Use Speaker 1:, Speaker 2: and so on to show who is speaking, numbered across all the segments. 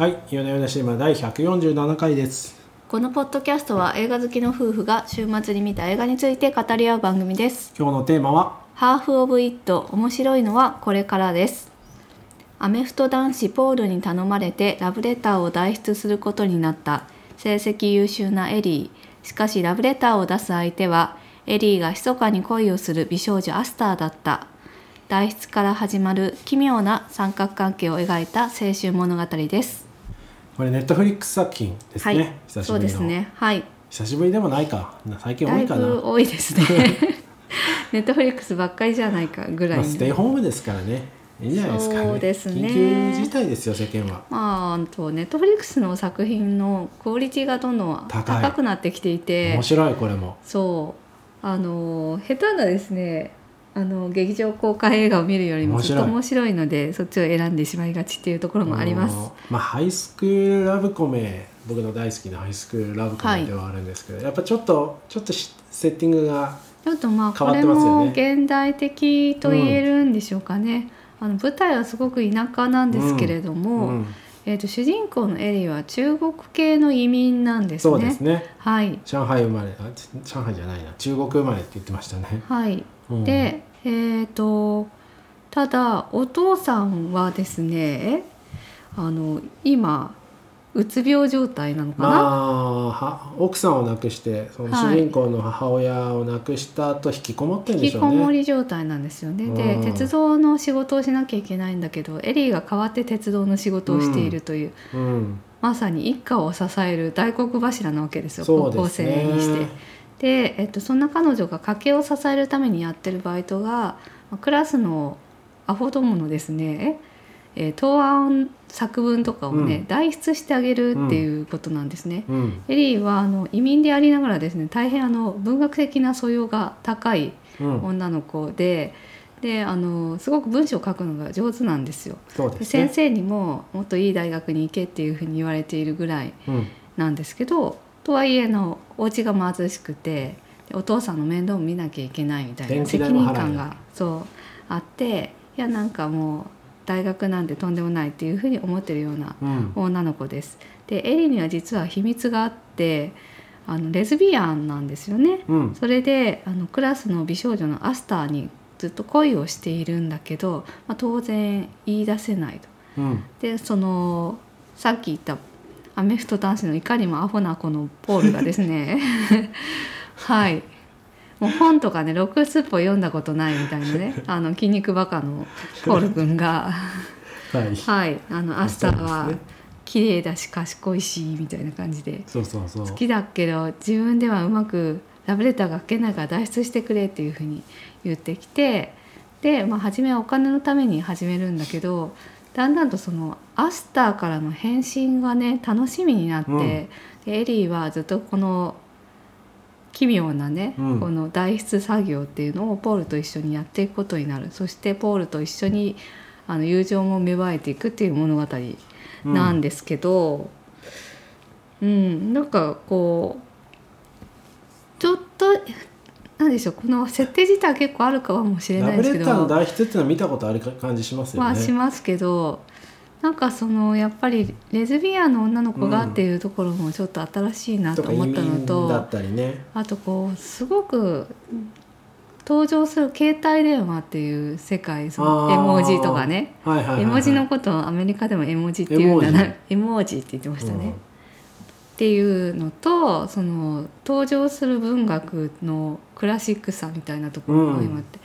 Speaker 1: はい、夜な夜なシネマ第147回です。
Speaker 2: このポッドキャストは映画好きの夫婦が週末に見た映画について語り合う番組です。
Speaker 1: 今日のテーマは、
Speaker 2: ハーフオブイット面白いのはこれからです。アメフト男子ポールに頼まれてラブレターを代筆することになった成績優秀なエリー。しかしラブレターを出す相手はエリーが密かに恋をする美少女アスターだった。代筆から始まる奇妙な三角関係を描いた青春物語です
Speaker 1: これネットフリックス作品ですね。
Speaker 2: はい
Speaker 1: 久しぶりの。
Speaker 2: そうですねはい
Speaker 1: 久しぶりでもないか。最近多
Speaker 2: だい
Speaker 1: いかな。
Speaker 2: ぶ多いですね ネットフリックスばっかりじゃないかぐらい
Speaker 1: まあ、
Speaker 2: の
Speaker 1: ステイホームですからね。いいんじゃないですかね。
Speaker 2: そうですね
Speaker 1: 緊急事態ですよ世間は。
Speaker 2: まあ、あとネットフリックスの作品のクオリティがどんどん
Speaker 1: 高
Speaker 2: くなってきていて
Speaker 1: 面白いこれも。
Speaker 2: そうあの下手なですねあの劇場公開映画を見るよりも
Speaker 1: 面白い
Speaker 2: ずっと面白いのでそっちを選んでしまいがちっていうところもあります。
Speaker 1: のまあハイスクールラブコメ僕の大好きなハイスクールラブコメではあるんですけど、やっぱちょっとちょっとしセッティングが
Speaker 2: ちょっとまあ
Speaker 1: 変わっ
Speaker 2: これ
Speaker 1: てますよね
Speaker 2: も現代的と言えるんでしょうかね。あの舞台はすごく田舎なんですけれども、
Speaker 1: うん、
Speaker 2: えー、と主人公のエリーは中国系の移民なんですね。
Speaker 1: そうですね。
Speaker 2: はい、
Speaker 1: 上海生まれあ上海じゃないな中国生まれって言ってましたね。
Speaker 2: はい、
Speaker 1: うん、
Speaker 2: でえー、とただお父さんはですねあの今うつ病状態なのかな、
Speaker 1: まあは奥さんを亡くしてその主人公の母親を亡くした後引きこもってるんで
Speaker 2: 引き
Speaker 1: しょうね。
Speaker 2: こもり状態なんですよね。で
Speaker 1: うん
Speaker 2: 鉄道の仕事をしなきゃいけないんだけどエリーが代わって鉄道の仕事をしているという、
Speaker 1: うん、ま
Speaker 2: まさに一家を支える大黒柱なわけですよ
Speaker 1: そう
Speaker 2: 高校生。にして。で、えっと、そんな彼女が家計を支えるためにやってるバイトがまあクラスのアホどものですね、えー答案作文とかをね、
Speaker 1: うん
Speaker 2: 代筆してあげるっていうことなんですね。
Speaker 1: うん、
Speaker 2: エリーはあの移民でありながらですね大変あの文学的な素養が高い
Speaker 1: うん、
Speaker 2: 女の子でであのすごく文章を書くのが上手なんですよ。
Speaker 1: でね。
Speaker 2: 先生にももっといい大学に行けっていうふうに言われているぐらい
Speaker 1: うん、
Speaker 2: なんですけどとはいえのお家が貧しくてでお父さんの面倒を見なきゃいけないみたい
Speaker 1: 電
Speaker 2: な責任感がそうあっていやなんかもう大学なんてとんでもないっていうふうに思ってるような
Speaker 1: うん、
Speaker 2: 女の子です。でエリには実は秘密があってあのレズビアンなんですよね。
Speaker 1: うん、
Speaker 2: それであのクラスの美少女のアスターにずっと恋をしているんだけど、まあ、当然言い出せないと。
Speaker 1: うん、
Speaker 2: でそのさっき言ったアメフト男子のいかにもアホな子のポールがですね。はい。もう本とかね6スッポ読んだことないみたいなねあの筋肉バカのポール君が。
Speaker 1: はい。
Speaker 2: はい。あのアスターは綺麗だし賢いしみたいな感じで。
Speaker 1: そうそうそう。
Speaker 2: 好きだけど自分ではうまくラブレターが書けないから脱出してくれっていうふうに言ってきてで、まあ、初めはお金のために始めるんだけどだんだんとそのアスターからの返信がね楽しみになって、
Speaker 1: うん。
Speaker 2: でエリーはずっとこの奇妙なね、
Speaker 1: うん。
Speaker 2: この代筆作業っていうのをポールと一緒にやっていくことになる。そしてポールと一緒にあの友情も芽生えていくっていう物語
Speaker 1: うん
Speaker 2: なんですけど、うん。なんかこうちょっとなんでしょうこの設定自体は結構あるかもしれないですけ
Speaker 1: ラブレターの
Speaker 2: ど
Speaker 1: 代筆っていうのは見たことあるか感じしますよ
Speaker 2: は
Speaker 1: ね。
Speaker 2: しますけどなんかそのやっぱりレズビアンの女の子がっていうところもちょっと新しいなと思ったの
Speaker 1: 民
Speaker 2: と、
Speaker 1: だったりね。
Speaker 2: あとこうすごく登場する携帯電話っていう世界その絵文字とかね
Speaker 1: はいはい。
Speaker 2: 絵文字のことをアメリカでも絵文字っていうんだな絵文字って言ってましたね。
Speaker 1: うん
Speaker 2: っていうのとその登場する文学のクラシックさみたいなところも今って、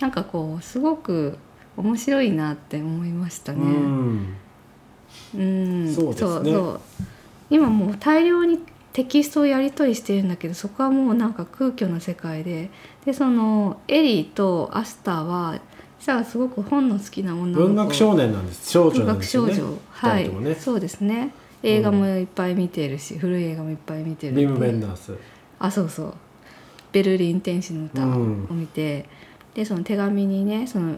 Speaker 2: なんかこうすごく面白いなって思いました
Speaker 1: う
Speaker 2: ね。
Speaker 1: ん。
Speaker 2: うん
Speaker 1: そう
Speaker 2: そう今もう大量にテキストをやり取りしてるんだけどそこはもうなんか空虚な世界ででそのエリーとアスターは実はすごく本の好きな女の子
Speaker 1: 文学少年なんです。少女なんですよね。
Speaker 2: 少女、はい。そうですね映画もいっぱい見てるし、古い映画もいっぱい見てる
Speaker 1: ビム・ベンダース。
Speaker 2: あそうそうベルリン天使の歌を見て、でその手紙にねその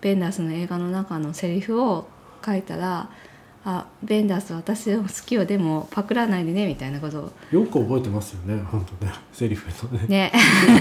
Speaker 2: ベンダースの映画の中のセリフを書いたら「あベンダース私を好きよでもパクらないでね」みたいなことを
Speaker 1: よく覚えてますよね。本当ね。セリフのね。
Speaker 2: ね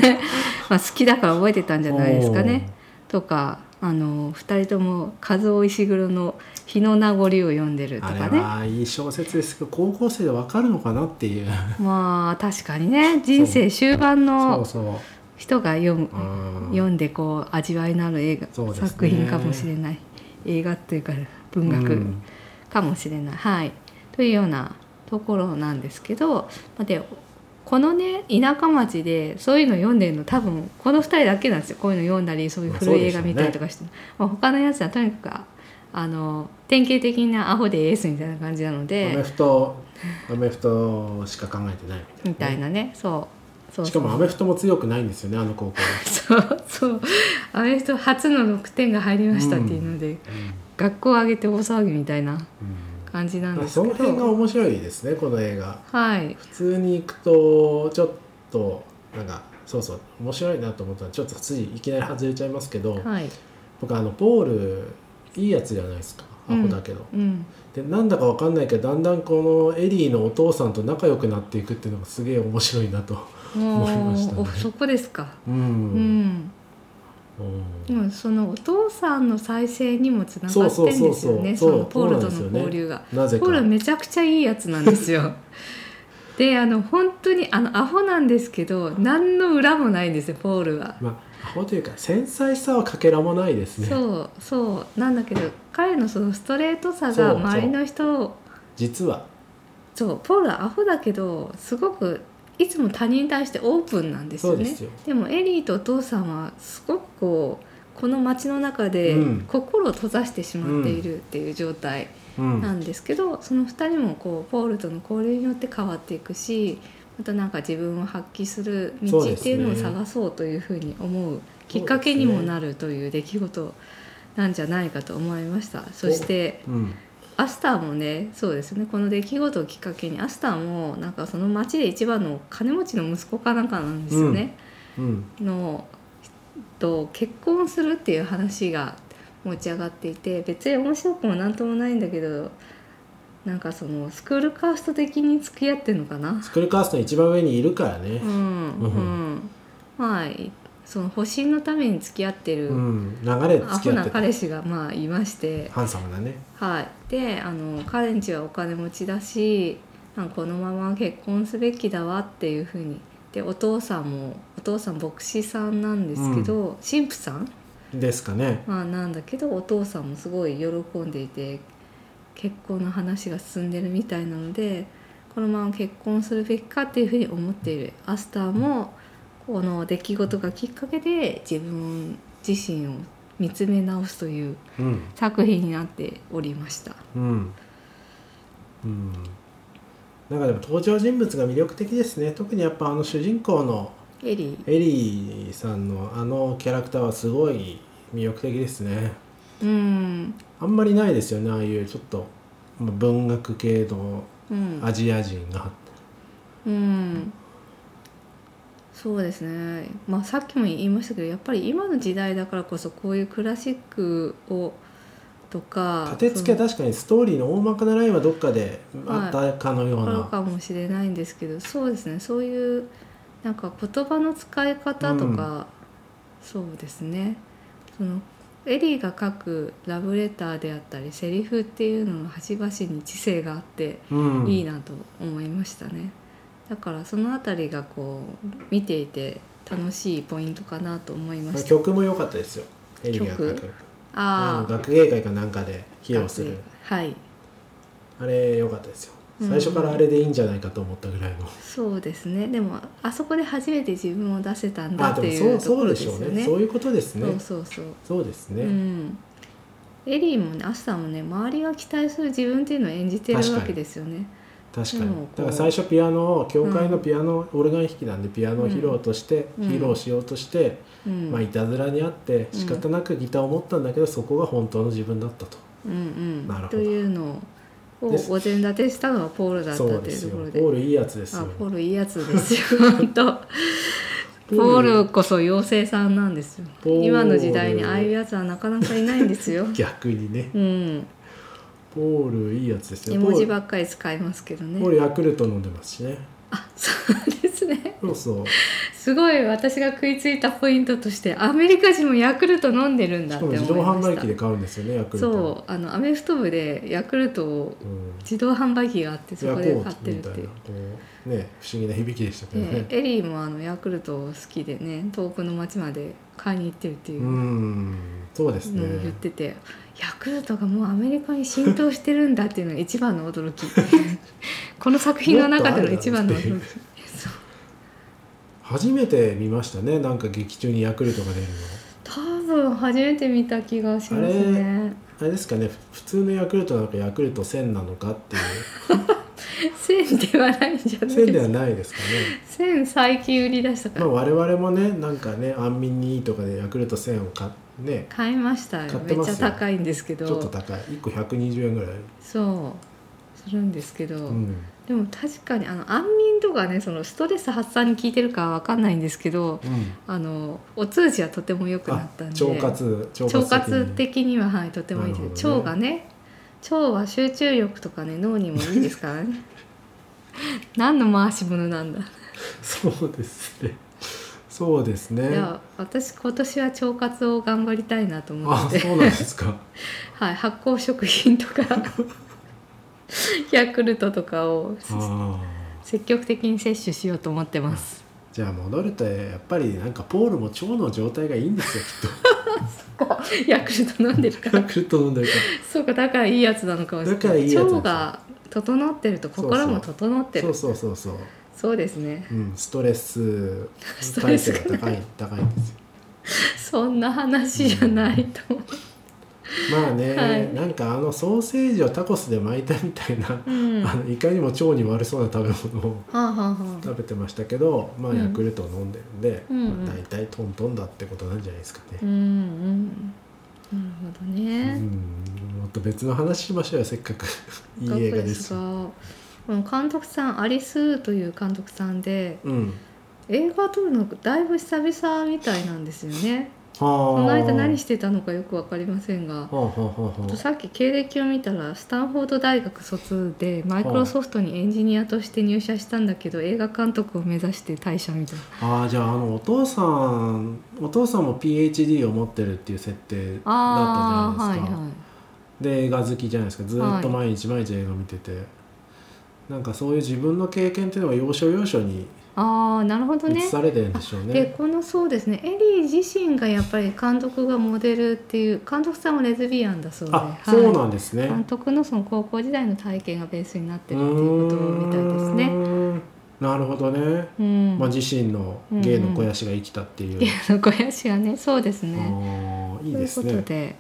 Speaker 2: まあ好きだから覚えてたんじゃないですかね。とかあの2人とも和夫石黒の日の名残を読んでると
Speaker 1: あ
Speaker 2: かね。
Speaker 1: れはいい小説ですけど高校生でわかるのかなっていう。
Speaker 2: まあ確かにね。人生終盤
Speaker 1: そ
Speaker 2: の人が読む
Speaker 1: う。ん。
Speaker 2: 読んでこう味わいのある映画、
Speaker 1: ね。
Speaker 2: 作品かもしれない。映画っていうか文学
Speaker 1: うん。
Speaker 2: かもしれない、はい。というようなところなんですけどまあでこのね田舎町でそういうの読んでるの多分この2人だけなんですよ。こういうの読んだりそういう古い映画見たりとかして、まあ、他のやつはとにかくあの典型的なアホでエースみたいな感じなの
Speaker 1: アメ
Speaker 2: で
Speaker 1: フトアメフトしか考えてないみたいな
Speaker 2: みたいなね。そう。そう
Speaker 1: しかもアメフトも強くないんですよねあの高校
Speaker 2: そうそう。アメフト初の6点が入りましたっていうので、学校を挙げて大騒ぎみたいな感じなん
Speaker 1: うん
Speaker 2: ですけど。
Speaker 1: その辺が面白いですねこの映画。
Speaker 2: はい。
Speaker 1: 普通に行くとちょっとなんかそうそう面白いなと思ったらちょっとついいきなり外れちゃいますけど、
Speaker 2: はい。
Speaker 1: 僕あのポールいいやつじゃないですかアホだけど、
Speaker 2: うん。
Speaker 1: でなんだかわかんないけどだんだんこのエリーのお父さんと仲良くなっていくっていうのがすげえ面白いなと思いましたね。
Speaker 2: おそこですか。
Speaker 1: うん、
Speaker 2: うん、
Speaker 1: うん。
Speaker 2: そのお父さんの再生にもつながってんですよね
Speaker 1: そ
Speaker 2: のポールとの交流が、
Speaker 1: なぜか。
Speaker 2: ポールはめちゃくちゃいいやつなんですよ。であの本当にあのアホなんですけど何の裏もないんですよポールは。
Speaker 1: まあアホというか繊細さはかけらもないですね。
Speaker 2: そうそうなんだけど彼のそのストレートさが周りの人を
Speaker 1: 実は。
Speaker 2: そうポールはアホだけどすごくいつも他人に対してオープンなんですよね。
Speaker 1: ですよ。
Speaker 2: でもエリーとお父さんはすごくこうこの街の中で
Speaker 1: うん。
Speaker 2: 心を閉ざしてしまっているっていう状態
Speaker 1: うん。
Speaker 2: なんですけど、その2人もこうポールとの交流によって変わっていくしまたなんか自分を発揮する道っていうのを探そうというふうに思うきっかけにもなるという出来事なんじゃないかと思いました。そして
Speaker 1: うん。
Speaker 2: アスターもねそうですね。この出来事をきっかけにアスターもなんかその町で一番の金持ちの息子かなんかなんですよね、
Speaker 1: うん。
Speaker 2: のと結婚するっていう話が持ち上がっていて別に面白くもなんともないんだけどなんかそのスクールカースト的に付き合ってんのかな？
Speaker 1: スクールカーストの一番上にいるからね。
Speaker 2: うんうん。まあその保身のために付き合ってる
Speaker 1: うん、流れで
Speaker 2: アホな
Speaker 1: 付き合ってた。
Speaker 2: 彼氏がまあいまして。
Speaker 1: ハンサムだね。
Speaker 2: はい、であの彼んちはお金持ちだしこのまま結婚すべきだわっていうふうに。でお父さんもお父さん牧師さんなんですけど、神父さん、
Speaker 1: ですかね。
Speaker 2: まあ、なんだけどお父さんもすごい喜んでいて結婚の話が進んでるみたいなのでこのまま結婚するべきかっていうふうに思っている。アスターもこの出来事がきっかけで自分自身を見つめ直すという
Speaker 1: うん。
Speaker 2: 作品になっておりました。
Speaker 1: うん。うん。なんかでも登場人物が魅力的ですね。特にやっぱあの主人公の
Speaker 2: エリー。
Speaker 1: エリーさんのあのキャラクターはすごい魅力的ですね
Speaker 2: うん。
Speaker 1: あんまりないですよねああいうちょっとまあ文学系の
Speaker 2: うん。
Speaker 1: アジア人が
Speaker 2: うん。そうですね。まあさっきも言いましたけどやっぱり今の時代だからこそこういうクラシックをとか
Speaker 1: 立て付けは確かにストーリーの大まかなラインはどっかであったかのような、
Speaker 2: あるかもしれないんですけどそうですね。そういうなんか言葉の使い方とか、そうですね。そのエリーが書くラブレターであったりセリフっていうのの端々に知性があって
Speaker 1: うん。
Speaker 2: いいなと思いましたね、だからそのあたりがこう見ていて楽しいポイントかなと思いました。
Speaker 1: 曲も良かったですよ。エリーが書く。
Speaker 2: 曲ああ
Speaker 1: うん学芸会かなんかで披露する。
Speaker 2: はい。
Speaker 1: あれ良かったですよ。
Speaker 2: うん
Speaker 1: 最初からあれでいいんじゃないかと思ったぐらいの、
Speaker 2: そうですね。でもあそこで初めて自分を出せたんだ
Speaker 1: あ
Speaker 2: っていうところ
Speaker 1: でしょうね
Speaker 2: ですよね。
Speaker 1: そういうことですね。
Speaker 2: そうそうそう。
Speaker 1: ですね、
Speaker 2: うん、エリーもねアスターもね周りが期待する自分っていうのを演じてるわけですよね。
Speaker 1: 確かに。だから最初ピアノを教会のピアノ、オルガン弾きなんでピアノを披露として、
Speaker 2: うん。
Speaker 1: 披露しようとして、
Speaker 2: うん。
Speaker 1: まあいたずらにあって仕方なくギターを持ったんだけど、そこが本当の自分だったと。
Speaker 2: うんうん。
Speaker 1: なるほど。
Speaker 2: というのを
Speaker 1: です。
Speaker 2: お膳立てしたのはポールだったというところで。
Speaker 1: ールいいやつです
Speaker 2: あ
Speaker 1: よ。
Speaker 2: ポールいいやつですよ。本当。ポールこそ妖精さんなんですよ。今の時代にああいうやつはなかなかいないんですよ。
Speaker 1: 逆にね。
Speaker 2: うん。
Speaker 1: ポールいいやつです
Speaker 2: 絵
Speaker 1: よポール
Speaker 2: 文字ばっかり使いますけどね。
Speaker 1: ポールヤクルト飲んでますしね。
Speaker 2: あそうですね。
Speaker 1: そうそう。
Speaker 2: すごい私が食いついたポイントとしてアメリカ人もヤクルト飲んでるんだって思いました。
Speaker 1: 自動販売機で買うんですよねヤクルト。
Speaker 2: そうあのアメフト部でヤクルトを
Speaker 1: うん。
Speaker 2: 自動販売機があってそこで買ってるっていう。
Speaker 1: こうね不思議な響きでしたけど
Speaker 2: で
Speaker 1: ね
Speaker 2: エリーもあのヤクルト好きでね遠くの町まで買いに行ってるっていう。う、
Speaker 1: んそうですね。
Speaker 2: 言ってて、ヤクルトがもうアメリカに浸透してるんだっていうのが一番の驚き。この作品の中での一番の驚き
Speaker 1: 初めて見ましたね。なんか劇中にヤクルトが出るの。
Speaker 2: 多分初めて見た気がしますね。
Speaker 1: あれですかね。普通のヤクルトなのかヤクルト1000なのかっていう。
Speaker 2: 線ではないんじゃない
Speaker 1: 1000
Speaker 2: で
Speaker 1: ですは
Speaker 2: か
Speaker 1: ないですかね。
Speaker 2: 線最近売り出したから、
Speaker 1: まあ我々もねなんかね安眠にいいとかでヤクルト1000を買ね。
Speaker 2: 買いましたよ。めっちゃ高いんですけ
Speaker 1: ちょっと
Speaker 2: ど
Speaker 1: 高い。1個120円ぐらい。
Speaker 2: そう。するんですけど、
Speaker 1: うん
Speaker 2: でも確かにあの安眠とかねそのストレス発散に効いてるかわかんないんですけど
Speaker 1: うん。
Speaker 2: あのお通じはとても良くな
Speaker 1: あ
Speaker 2: ったんで
Speaker 1: 腸活腸
Speaker 2: 腸
Speaker 1: 活
Speaker 2: 活的にははいとてもいいです、
Speaker 1: ね。
Speaker 2: 腸がね腸は集中力とかね脳にもいいですからね。何の回し物なんだ。
Speaker 1: そうですね。そうですね。
Speaker 2: いや私今年は腸活を頑張りたいなと思って。
Speaker 1: あそうなんですか。
Speaker 2: はい、発酵食品とか ヤクルトとかを
Speaker 1: あ
Speaker 2: 積極的に摂取しようと思ってます。
Speaker 1: ーじゃあ戻るとやっぱりなんかポールも腸の状態がいいんですよき
Speaker 2: ヤクルト飲んでるから。
Speaker 1: っとヤクルト飲んでるか
Speaker 2: そうかだからいいやつなのかもしれない。腸が整ってると心も整ってる。
Speaker 1: らそうそうそうそう。
Speaker 2: そうですね。
Speaker 1: うん、ストレス
Speaker 2: ストレス
Speaker 1: が高い。高いんですよ。
Speaker 2: そんな話じゃないと思
Speaker 1: まあね、
Speaker 2: はい。
Speaker 1: なんかあのソーセージをタコスで巻いたみたいな、
Speaker 2: う、うん、は
Speaker 1: あのいかにも腸に悪そうな食べ物を食べてましたけど、まあ
Speaker 2: うん。
Speaker 1: ヤクルトを飲んでるんで、
Speaker 2: うんうん。
Speaker 1: まあ、大体トントンだってことなんじゃないですかね。
Speaker 2: う。んうん。なるほど
Speaker 1: うん。
Speaker 2: ね、
Speaker 1: もっと別の話しましょうよせっかく いい映画です。
Speaker 2: がこの監督さんアリスという監督さんで
Speaker 1: うん。
Speaker 2: 映画撮るのだいぶ久々みたいなんですよね。
Speaker 1: は
Speaker 2: この間何
Speaker 1: し
Speaker 2: してたのかよくわかりませんがさっき経歴を見たらスタンフォード大学卒でマイクロソフトにエンジニアとして入社したんだけど映画監督を目指して退社みたいな。
Speaker 1: あじゃああのお父さんお父さんも PhD を持ってるっていう設定だったじゃないですか。
Speaker 2: はいはい。
Speaker 1: で映画好きじゃないですか。ずーっと毎日毎日映画見てて、なんかそういう自分の経験っていうのが要所要所に
Speaker 2: ああなるほど
Speaker 1: 映
Speaker 2: ね
Speaker 1: されてるんでしょう
Speaker 2: で
Speaker 1: ね。
Speaker 2: このそうですねエリー自身がやっぱり監督がモデルっていう監督さんはレズビアンだそうで、
Speaker 1: あ、
Speaker 2: はい
Speaker 1: そうなんですね。
Speaker 2: 監督のその高校時代の体験がベースになってるっていうことみたいです
Speaker 1: う
Speaker 2: ね。
Speaker 1: なるほどね。
Speaker 2: うん、
Speaker 1: まあ自身の芸の肥やしが生きたっていう。
Speaker 2: 芸の肥やしがねそうですね。
Speaker 1: いいです
Speaker 2: というこ
Speaker 1: ね
Speaker 2: と。で、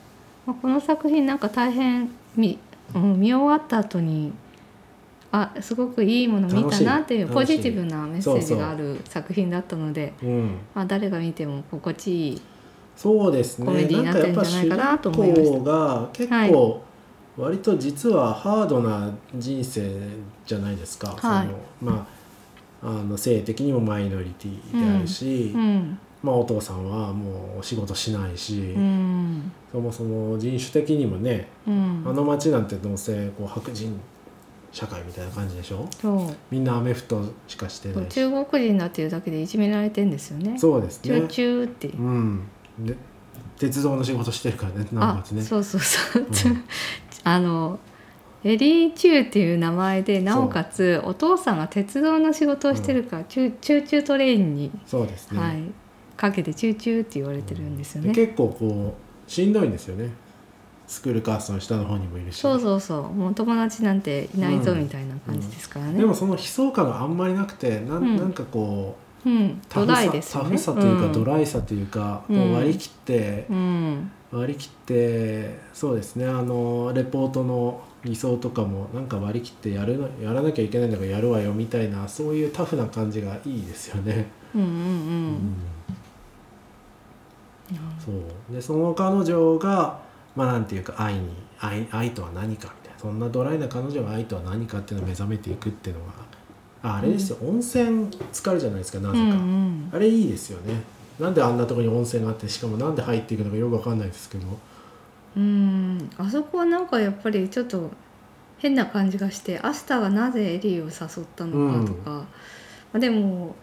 Speaker 2: まあ、この作品なんか大変見,、うん、見終わった後にあすごくいいもの見たなっていうポジティブなメッセージがある作品だったので
Speaker 1: うん。
Speaker 2: まあ、誰が見ても心地いい
Speaker 1: そうですね。
Speaker 2: コメディになってるんじゃないかなと思いました。
Speaker 1: 結構割と実はハードな人生じゃないですか。
Speaker 2: はい。
Speaker 1: そのまああの性的にもマイノリティであるし、
Speaker 2: うん。
Speaker 1: まあお父さんはもう仕事しないし、
Speaker 2: うん。
Speaker 1: そもそも人種的にもね、
Speaker 2: うん。
Speaker 1: あの町なんてどうせこう白人社会みたいな感じでしょ？
Speaker 2: そう
Speaker 1: みんなアメフトしかしてないし。
Speaker 2: 中国人だっていうだけでいじめられてんですよね。
Speaker 1: そうですね
Speaker 2: チュー。チューっていう
Speaker 1: うん。で鉄道の仕事してるからね、南
Speaker 2: あ
Speaker 1: 発ね。
Speaker 2: そうそうそう、
Speaker 1: ん
Speaker 2: あのエリー・チューっていう名前でなおかつお父さんが鉄道の仕事をしてるから、 choo choo choo train に、
Speaker 1: そうですね。
Speaker 2: はい、かけてチューチューって言われてるんですよね。
Speaker 1: で結構こうしんどいんですよねスクールカーストの下の方にもいるし。
Speaker 2: そうそうそう。もう友達なんていないぞ
Speaker 1: うん
Speaker 2: みたいな感じですからね。
Speaker 1: でもその悲壮感があんまりなくてなん,、
Speaker 2: うん。
Speaker 1: なんかこう
Speaker 2: うん、ドライですよね。
Speaker 1: タフさというか、
Speaker 2: ん。
Speaker 1: ドライさというか、
Speaker 2: うん。
Speaker 1: 割り切って、
Speaker 2: うん、
Speaker 1: 割り切ってそうですね。あのレポートの理想とかもなんか割り切ってやるのやらなきゃいけないんだからやるわよみたいなそういうタフな感じがいいですよね。
Speaker 2: うん、うん、う。
Speaker 1: うん。そう。でその彼女がまあなんていうか愛に愛愛とは何かみたいなそんなドライな彼女が愛とは何かっていうのを目覚めていくっていうのがああれですよ、温泉浸かるじゃないですかなぜ
Speaker 2: うん、う
Speaker 1: か、
Speaker 2: ん、
Speaker 1: あれいいですよね。なんであんなところに温泉があってしかもなんで入っていくのかよくわかんないですけど。
Speaker 2: うん、あそこはなんかやっぱりちょっと変な感じがしてアスタがなぜエリーを誘ったのかとか、まあ、でも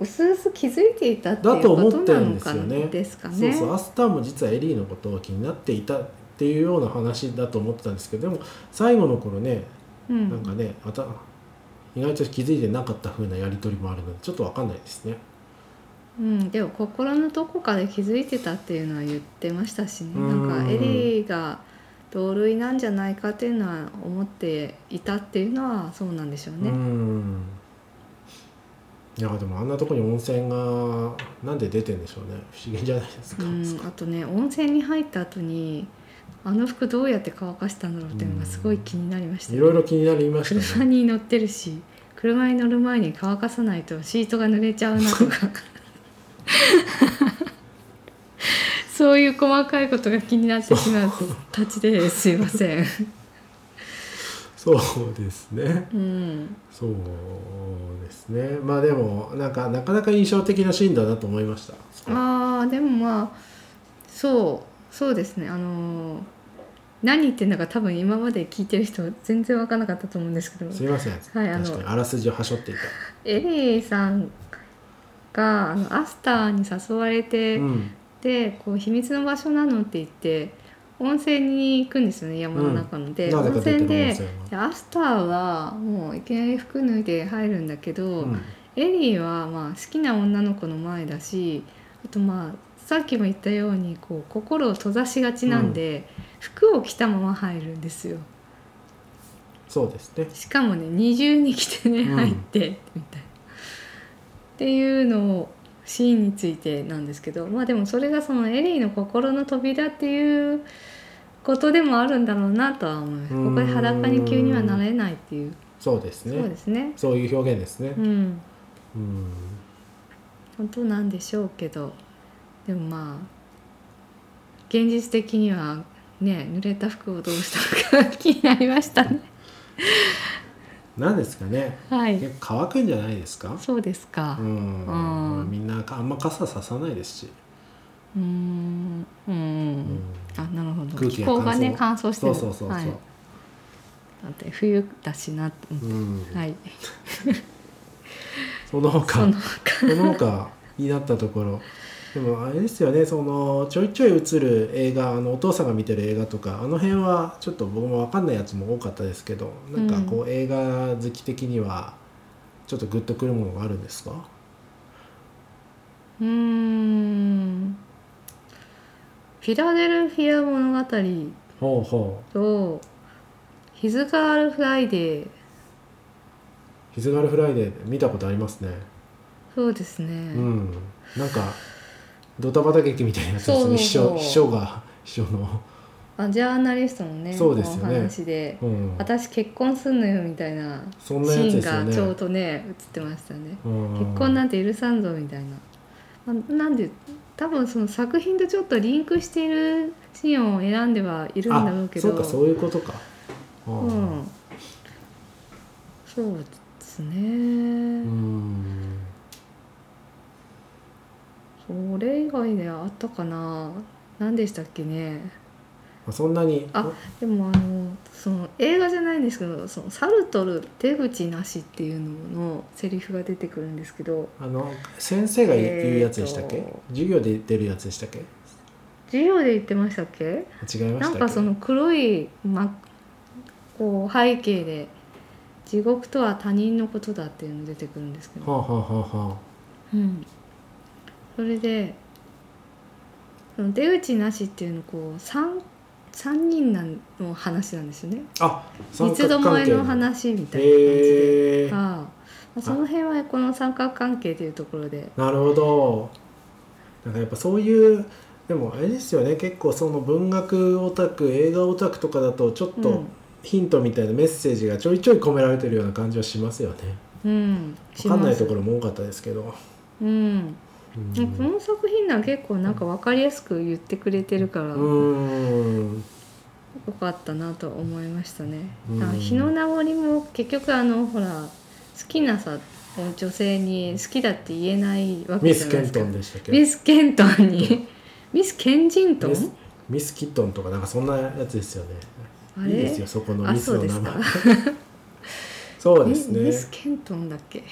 Speaker 2: 薄々気づいていたってい
Speaker 1: だと
Speaker 2: うこ
Speaker 1: 思ってるん
Speaker 2: となのか
Speaker 1: ですよね。
Speaker 2: ですかね。
Speaker 1: そうそうアスターも実はエリーのことを気になっていたっていうような話だと思ってたんですけどでも最後の頃ね
Speaker 2: うん。
Speaker 1: なんかねまた意外と気づいてなかった風なやり取りもあるのでちょっとわかんないですね。
Speaker 2: うん、でも心のどこかで気づいてたっていうのは言ってましたしね。
Speaker 1: うん。
Speaker 2: なんかエリーが同類なんじゃないかっていうのは思っていたっていうのはそうなんでしょう
Speaker 1: う
Speaker 2: ね。
Speaker 1: んいやでもあんなとこに温泉がなんで出てんでしょうね不思議じゃないですか。
Speaker 2: うん、あとね温泉に入った後にあの服どうやって乾かしたんだろうっていうのがすごい気になりました、
Speaker 1: いろいろ気になりましたね。
Speaker 2: 車に乗ってるし車に乗る前に乾かさないとシートが濡れちゃうなとか そういう細かいことが気になってしまうたちですいません。
Speaker 1: そうですね。
Speaker 2: うん
Speaker 1: そうですね。まあでもなんかなかなか印象的なシーンだなと思いました。
Speaker 2: あーでもまあそうそうですねあのー何言ってんだか多分今まで聞いてる人全然分からなかったと思うんですけど
Speaker 1: すいません。
Speaker 2: はいあの
Speaker 1: あらすじをはしょっていた。
Speaker 2: エリーさんがあのアスターに誘われて、
Speaker 1: うん。
Speaker 2: でこう秘密の場所なのって言って温泉に行くんですよね山の中ので、
Speaker 1: なぜ
Speaker 2: 温泉で
Speaker 1: 泉
Speaker 2: でアスターはもういきなり服脱いで入るんだけど、
Speaker 1: は。うん。
Speaker 2: エリーはまあ好きな女の子の前だしあとまあさっきも言ったようにこう心を閉ざしがちなんで、服を着たまま入るんですよ
Speaker 1: そうですね。
Speaker 2: しかもね二重に着てね
Speaker 1: うん
Speaker 2: 入って、みたいなっていうのをシーンについてなんですけどまあでもそれがそのエリーの心の扉っていうことでもあるんだろうなとは思いますここで裸に急にはなれないっていう
Speaker 1: そうです
Speaker 2: そう
Speaker 1: ね。
Speaker 2: ですね
Speaker 1: そういう表現ですね
Speaker 2: う。ん
Speaker 1: うん。
Speaker 2: 本当なんでしょうけどでもまあ現実的にはね濡れた服をどうしたのか気になりましたね
Speaker 1: なんですかね。
Speaker 2: はい。
Speaker 1: 結構乾くんじゃないですか？
Speaker 2: そうですか。
Speaker 1: うん。
Speaker 2: うん。
Speaker 1: まあみんなあんま傘ささないですし。
Speaker 2: うーん。うん、
Speaker 1: うん。
Speaker 2: あなるほど。
Speaker 1: 空気が
Speaker 2: ね乾
Speaker 1: 乾
Speaker 2: 燥してる。
Speaker 1: そうそうそうそう。
Speaker 2: はい、だって冬だしな
Speaker 1: うん。
Speaker 2: はい。
Speaker 1: その他。
Speaker 2: その
Speaker 1: その他になったところでもあれですよねそのちょいちょい映る映画あのお父さんが見てる映画とかあの辺はちょっと僕も分かんないやつも多かったですけどなんかこう、映画好き的にはちょっとグッとくるものがあるんですか？
Speaker 2: うーん。フィラデルフィア物語
Speaker 1: ほうほ
Speaker 2: とヒズガールフライデー。
Speaker 1: う「ヒズガルフライデー」見たことありますね。
Speaker 2: そうですね、
Speaker 1: うん。なんかドタバタ劇みたいなやつです。ね秘
Speaker 2: そうそうそう。
Speaker 1: 書秘書が秘書の、
Speaker 2: あジャーナリストのね
Speaker 1: そうですよね。
Speaker 2: お話で、
Speaker 1: うん、
Speaker 2: 私結婚すんのよみたいなシーンがちょうどね映ってましたね、
Speaker 1: うん。
Speaker 2: 結婚なんて許さんぞみたいな、まあ、なんで多分その作品とちょっとリンクしているシーンを選んではいるんだろうけど。
Speaker 1: あそうかそういうことか、う
Speaker 2: うん。そうですね、
Speaker 1: うん
Speaker 2: それ以外であったかな？何でしたっけね？
Speaker 1: まあそんなに？
Speaker 2: あでもあのその映画じゃないんですけどそのサルトル出口なしっていうののセリフが出てくるんですけど。
Speaker 1: あの先生が言うやつでしたっけ、授業で出るやつでしたっけ？
Speaker 2: 授業で言ってましたっけ？
Speaker 1: 違いましたっけ？
Speaker 2: なんかその黒い、ま、こう背景で地獄とは他人のことだっていうの出てくるんですけど、
Speaker 1: はあはあはあは
Speaker 2: うん、それでその出口なしっていうのこう 3, 三人なんの話なんですよね。
Speaker 1: ああ
Speaker 2: 三つどもえの話みたいな感じで、
Speaker 1: へえ
Speaker 2: ああまあその辺はこの三角関係というところで。
Speaker 1: なるほど。なんかやっぱそういうでもあれですよね。結構その文学オタク映画オタクとかだとちょっと
Speaker 2: うん。
Speaker 1: ヒントみたいなメッセージがちょいちょい込められてるような感じはしますよね。
Speaker 2: うん。
Speaker 1: 分かんないとこ
Speaker 2: ろ
Speaker 1: ろも多かったですけど、
Speaker 2: うん
Speaker 1: うん。
Speaker 2: この作品なん結構なんか分かりやすく言ってくれてるから、
Speaker 1: う
Speaker 2: よかったなと思いましたね。
Speaker 1: う
Speaker 2: 日の名残も結局あのほら好きなさ女性に好きだって言えないわけ
Speaker 1: ミス・ケン
Speaker 2: じゃないですか。
Speaker 1: トンでしたっけ？
Speaker 2: ミスケントンに。ミスケンジントン？
Speaker 1: ミスミス・キットンとかなんかそんなやつですよね。
Speaker 2: あれ？
Speaker 1: いいですよそこの
Speaker 2: あ
Speaker 1: ミスの名前。
Speaker 2: そうですか。
Speaker 1: そうですね。
Speaker 2: ミミスケントンだっけ？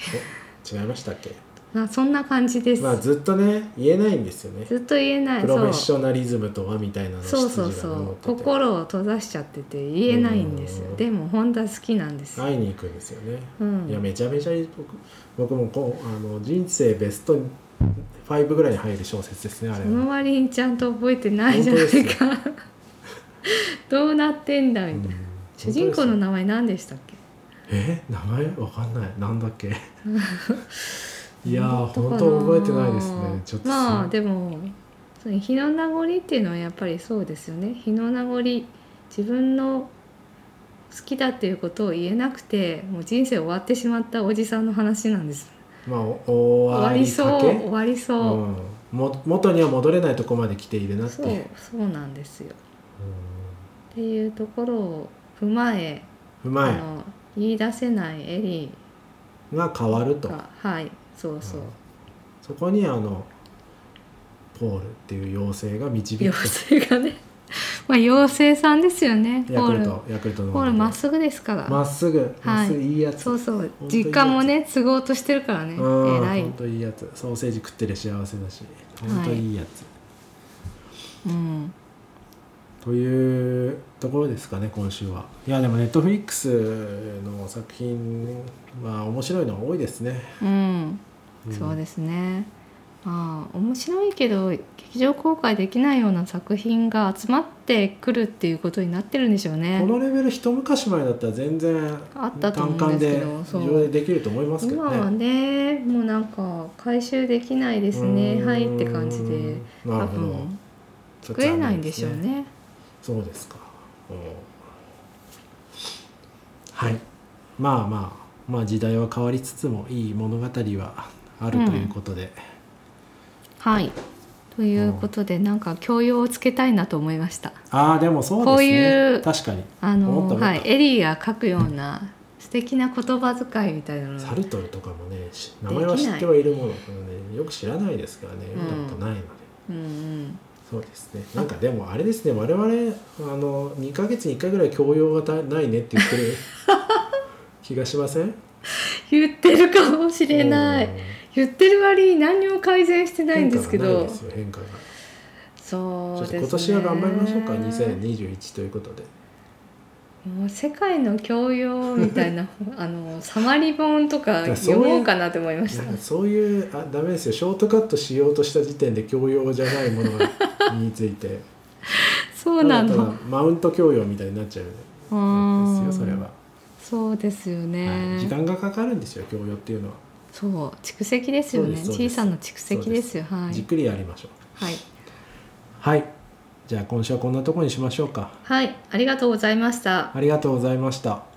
Speaker 1: 違いましたっけ？
Speaker 2: まあそんな感じです、
Speaker 1: まあずっとね言えないんですよね。
Speaker 2: ずっと言えない。
Speaker 1: プロフェッショナリズムとはみたいな
Speaker 2: そうそうそう。心を閉ざしちゃってて言えないんです
Speaker 1: うん。
Speaker 2: よでも本当は好きなんです。よ、
Speaker 1: 会いに行くんですよね、
Speaker 2: うん。
Speaker 1: いやめちゃめちゃいい。僕僕もこうあの人生ベスト5ぐらいに入る小説ですねあれ
Speaker 2: その
Speaker 1: は、
Speaker 2: 割にちゃんと覚えてないじゃないか。どうなってんだみたいな、
Speaker 1: うん。
Speaker 2: 主人公の名前何でしたっけ？
Speaker 1: え？名前？わかんない。なんだっけ？いやー
Speaker 2: 本当
Speaker 1: 覚えてないですね。ちょっとす
Speaker 2: まあでもその日の名残っていうのはやっぱりそうですよね。日の名残自分の好きだっていうことを言えなくてもう人生終わってしまったおじさんの話なんです。
Speaker 1: まあお終
Speaker 2: 終わりそう終わりそう、
Speaker 1: うん、も元には戻れないとこまで来ているなって。
Speaker 2: そうそうなんですよ。っていうところを踏まえ
Speaker 1: うん、うまい
Speaker 2: あの言い出せないエリ
Speaker 1: が変わると。
Speaker 2: はいそうそう、
Speaker 1: そこにあのポールっていう妖精が導く。
Speaker 2: 妖精がね。まあ妖精さんですよねポ
Speaker 1: ヤクル
Speaker 2: ール。
Speaker 1: トヤクルトの
Speaker 2: ポールまっすぐですから、
Speaker 1: まっすぐまっすぐいいやつ、
Speaker 2: そうそう。
Speaker 1: 本当いいやつ。
Speaker 2: 実家もね都合としてるからね。
Speaker 1: うん。
Speaker 2: 偉い。
Speaker 1: 本当いいやつ。ソーセージ食ってる幸せだし。本当いいやつ、
Speaker 2: うん。
Speaker 1: というところですかね今週は。いやでもネットフリックスの作品は面白いのが多いですね、
Speaker 2: うん、そうですね。まあ面白いけど劇場公開できないような作品が集まってくるっていうことになってるんでしょうね。
Speaker 1: このレベル一昔前だったら全然
Speaker 2: あったと思うんですけど
Speaker 1: 上映できると思いますけど
Speaker 2: 今は
Speaker 1: ね
Speaker 2: ねもうなんか回収できないですね。はいって感じで多分作れないんでしょうね。
Speaker 1: そうですか。うんはい。まあまあまあ時代は変わりつつもいい物語はあるということで、
Speaker 2: はい。ということでなんか教養をつけたいなと思いました。
Speaker 1: ああでもそうですね。
Speaker 2: こういう
Speaker 1: 確かに。
Speaker 2: あのはい。エリーが書くような素敵な言葉遣いみたいなの。
Speaker 1: サルトルとかもねし名前は知ってはいるもののねよく知らないですからね。読ん。だことないので。
Speaker 2: うんうん。
Speaker 1: そうですね。なんかでもあれですね。我々あの2ヶ月に1回ぐらい教養がたないねって言ってる 気がしません？
Speaker 2: 言ってるかもしれない。
Speaker 1: うん。
Speaker 2: 言ってる割に何にも改善してないんですけど。
Speaker 1: 変化が。ないですよ変化が。
Speaker 2: そうですね
Speaker 1: 今年は頑張りましょうか。2021ということで。
Speaker 2: もう世界の教養みたいな あのサマリ本とか読もうかなって思いました。
Speaker 1: そういうあダメですよ。ショートカットしようとした時点で教養じゃないものについて。
Speaker 2: そうなの
Speaker 1: マウント教養みたいになっちゃう。んですよそれは、
Speaker 2: そうですよね、
Speaker 1: はい、時間がかかるんですよ教養っていうのは、
Speaker 2: そう蓄積ですよね。小さな蓄積ですよ。はい。
Speaker 1: じっくりやりましょう。
Speaker 2: はい、
Speaker 1: はい。じゃあ今週はこんなところにしましょうか。
Speaker 2: はい、ありがとうございました。
Speaker 1: ありがとうございました